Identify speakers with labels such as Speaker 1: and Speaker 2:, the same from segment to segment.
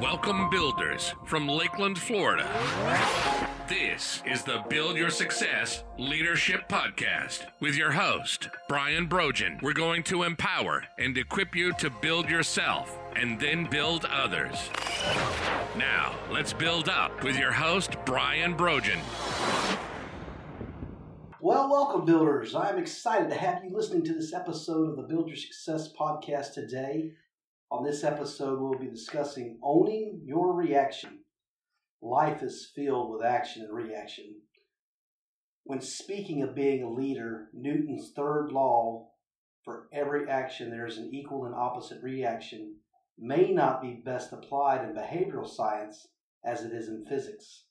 Speaker 1: Welcome, builders from Lakeland, Florida. This is the Build Your Success Leadership Podcast with your host, Brian Brogan. We're going to empower and equip you to build yourself and then build others. Now, let's build up with your host, Brian Brogan.
Speaker 2: Well, welcome, builders. I'm excited to have you listening to this episode of the Build Your Success podcast today. On this episode, we'll be discussing owning your reaction. Life is filled with action and reaction. When speaking of being a leader, Newton's third law for every action there is an equal and opposite reaction may not be best applied in behavioral science as it is in physics.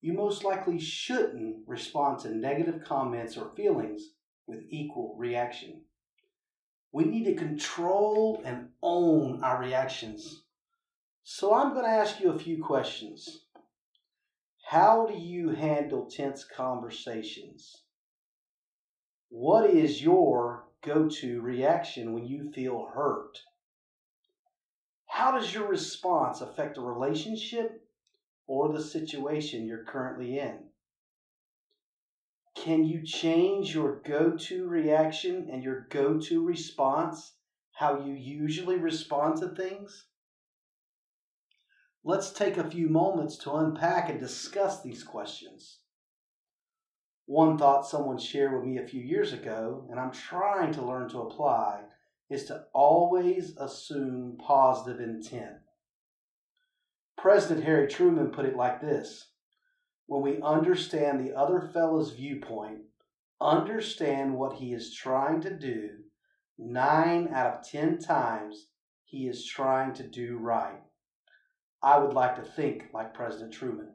Speaker 2: You most likely shouldn't respond to negative comments or feelings with equal reaction. We need to control and own our reactions. So I'm going to ask you a few questions. How do you handle tense conversations? What is your go to reaction when you feel hurt? How does your response affect a relationship or the situation you're currently in? Can you change your go to reaction and your go to response, how you usually respond to things? Let's take a few moments to unpack and discuss these questions. One thought someone shared with me a few years ago, and I'm trying to learn to apply, is to always assume positive intent. President Harry Truman put it like this when we understand the other fellow's viewpoint, understand what he is trying to do, nine out of ten times he is trying to do right. I would like to think like President Truman.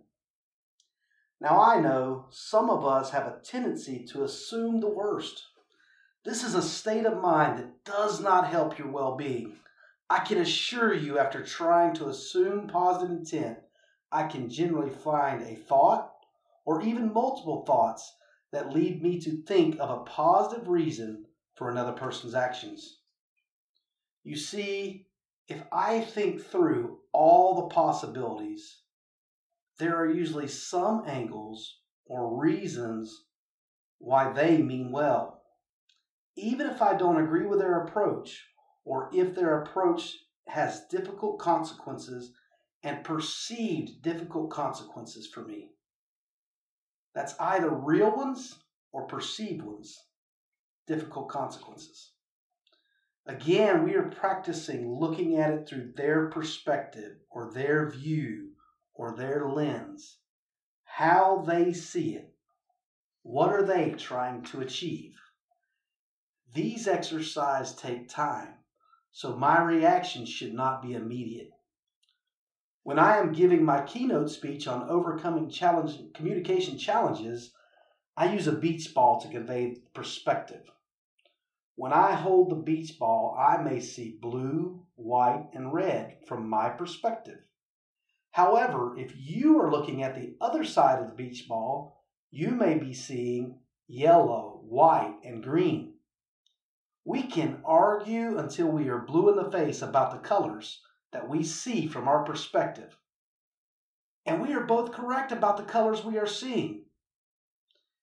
Speaker 2: Now, I know some of us have a tendency to assume the worst. This is a state of mind that does not help your well being. I can assure you, after trying to assume positive intent, I can generally find a thought or even multiple thoughts that lead me to think of a positive reason for another person's actions. You see, if I think through all the possibilities, there are usually some angles or reasons why they mean well. Even if I don't agree with their approach, or if their approach has difficult consequences and perceived difficult consequences for me. That's either real ones or perceived ones, difficult consequences. Again, we are practicing looking at it through their perspective or their view or their lens, how they see it. What are they trying to achieve? These exercises take time, so my reaction should not be immediate. When I am giving my keynote speech on overcoming challenge, communication challenges, I use a beach ball to convey perspective. When I hold the beach ball, I may see blue, white, and red from my perspective. However, if you are looking at the other side of the beach ball, you may be seeing yellow, white, and green. We can argue until we are blue in the face about the colors, that we see from our perspective. And we are both correct about the colors we are seeing.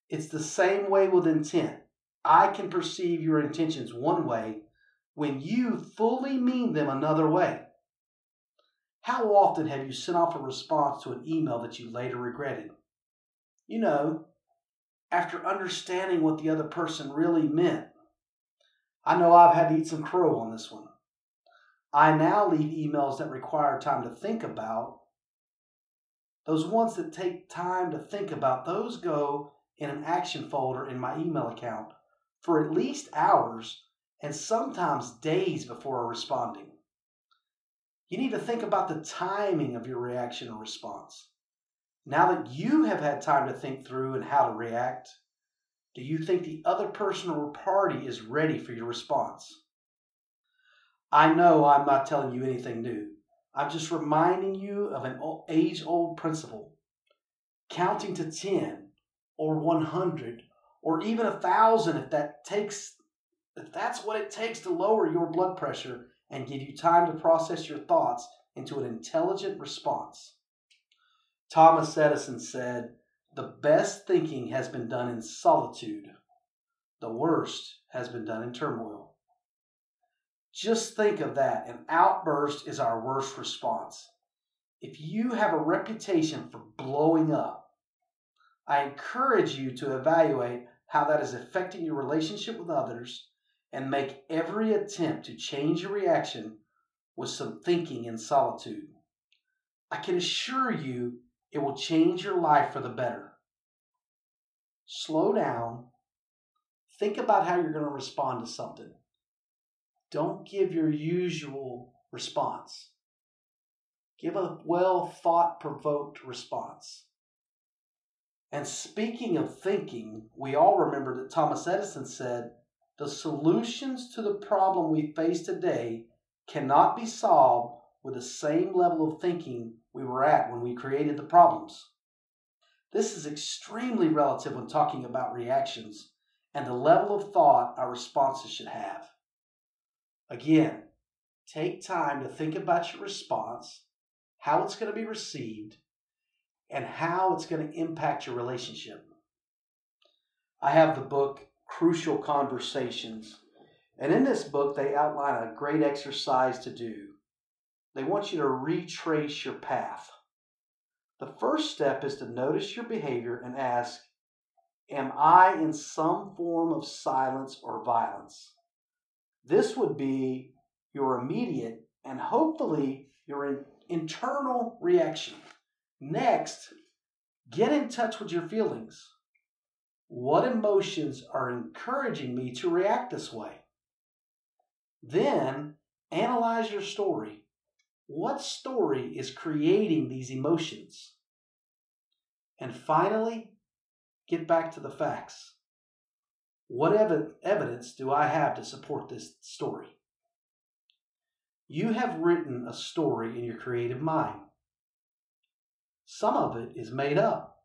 Speaker 2: It's the same way with intent. I can perceive your intentions one way when you fully mean them another way. How often have you sent off a response to an email that you later regretted? You know, after understanding what the other person really meant. I know I've had to eat some crow on this one. I now leave emails that require time to think about. Those ones that take time to think about, those go in an action folder in my email account for at least hours and sometimes days before responding. You need to think about the timing of your reaction or response. Now that you have had time to think through and how to react, do you think the other person or party is ready for your response? I know I'm not telling you anything new. I'm just reminding you of an age old principle. Counting to 10 or 100 or even a thousand if that takes if that's what it takes to lower your blood pressure and give you time to process your thoughts into an intelligent response. Thomas Edison said, The best thinking has been done in solitude, the worst has been done in turmoil. Just think of that. An outburst is our worst response. If you have a reputation for blowing up, I encourage you to evaluate how that is affecting your relationship with others and make every attempt to change your reaction with some thinking in solitude. I can assure you it will change your life for the better. Slow down. Think about how you're going to respond to something. Don't give your usual response. Give a well thought provoked response. And speaking of thinking, we all remember that Thomas Edison said the solutions to the problem we face today cannot be solved with the same level of thinking we were at when we created the problems. This is extremely relative when talking about reactions and the level of thought our responses should have. Again, take time to think about your response, how it's going to be received, and how it's going to impact your relationship. I have the book Crucial Conversations, and in this book, they outline a great exercise to do. They want you to retrace your path. The first step is to notice your behavior and ask, Am I in some form of silence or violence? This would be your immediate and hopefully your internal reaction. Next, get in touch with your feelings. What emotions are encouraging me to react this way? Then analyze your story. What story is creating these emotions? And finally, get back to the facts. What ev- evidence do I have to support this story? You have written a story in your creative mind. Some of it is made up.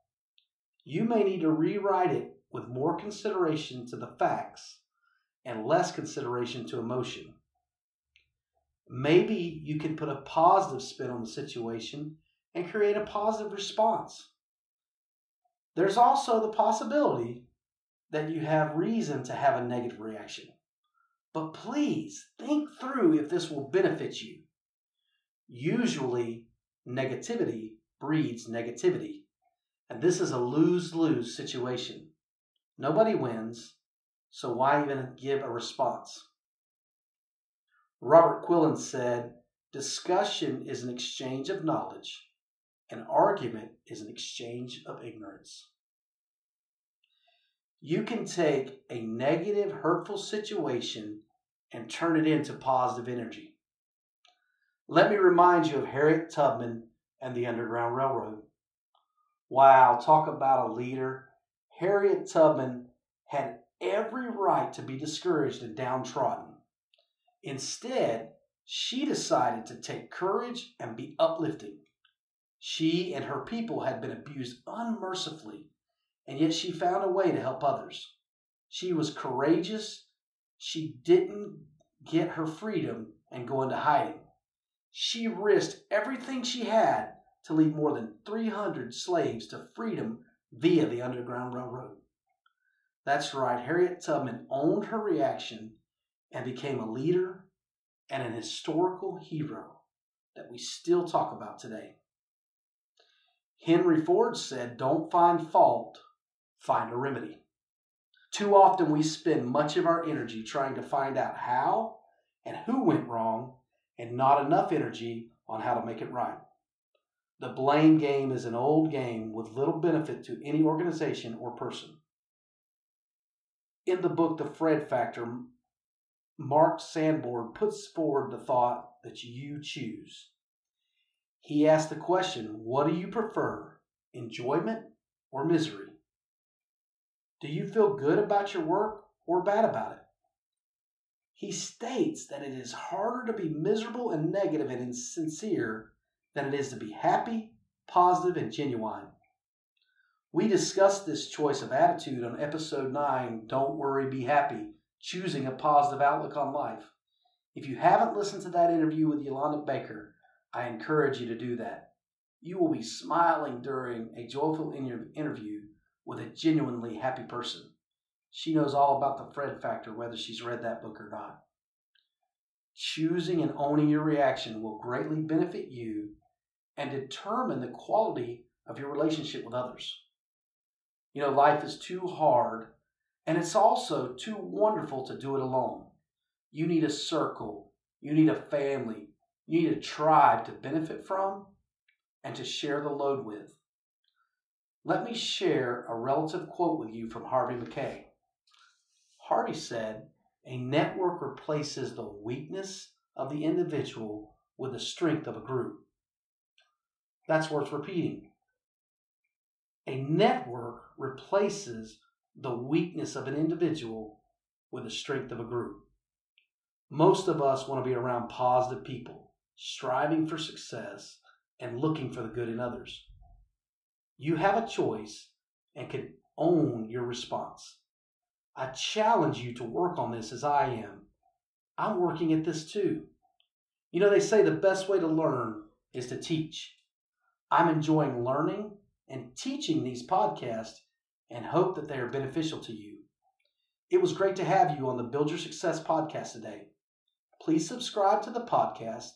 Speaker 2: You may need to rewrite it with more consideration to the facts and less consideration to emotion. Maybe you can put a positive spin on the situation and create a positive response. There's also the possibility that you have reason to have a negative reaction. But please think through if this will benefit you. Usually, negativity breeds negativity. And this is a lose lose situation. Nobody wins, so why even give a response? Robert Quillen said, Discussion is an exchange of knowledge, an argument is an exchange of ignorance. You can take a negative, hurtful situation and turn it into positive energy. Let me remind you of Harriet Tubman and the Underground Railroad. Wow, talk about a leader. Harriet Tubman had every right to be discouraged and downtrodden. Instead, she decided to take courage and be uplifting. She and her people had been abused unmercifully, and yet she found a way to help others. She was courageous. She didn't get her freedom and go into hiding. She risked everything she had to lead more than 300 slaves to freedom via the Underground Railroad. That's right, Harriet Tubman owned her reaction and became a leader and an historical hero that we still talk about today. Henry Ford said, Don't find fault, find a remedy. Too often we spend much of our energy trying to find out how and who went wrong and not enough energy on how to make it right. The blame game is an old game with little benefit to any organization or person. In the book The Fred Factor, Mark Sanborn puts forward the thought that you choose. He asks the question What do you prefer, enjoyment or misery? Do you feel good about your work or bad about it? He states that it is harder to be miserable and negative and insincere than it is to be happy, positive, and genuine. We discussed this choice of attitude on episode 9 Don't Worry, Be Happy Choosing a Positive Outlook on Life. If you haven't listened to that interview with Yolanda Baker, I encourage you to do that. You will be smiling during a joyful interview with a genuinely happy person. She knows all about the Fred factor, whether she's read that book or not. Choosing and owning your reaction will greatly benefit you and determine the quality of your relationship with others. You know, life is too hard, and it's also too wonderful to do it alone. You need a circle, you need a family, you need a tribe to benefit from and to share the load with. Let me share a relative quote with you from Harvey Mackay. Harvey said, A network replaces the weakness of the individual with the strength of a group. That's worth repeating. A network replaces the weakness of an individual with the strength of a group. Most of us want to be around positive people, striving for success and looking for the good in others. You have a choice and can own your response. I challenge you to work on this as I am. I'm working at this too. You know, they say the best way to learn is to teach. I'm enjoying learning and teaching these podcasts and hope that they are beneficial to you. It was great to have you on the Build Your Success podcast today. Please subscribe to the podcast,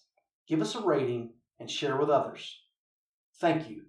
Speaker 2: give us a rating, and share with others. Thank you.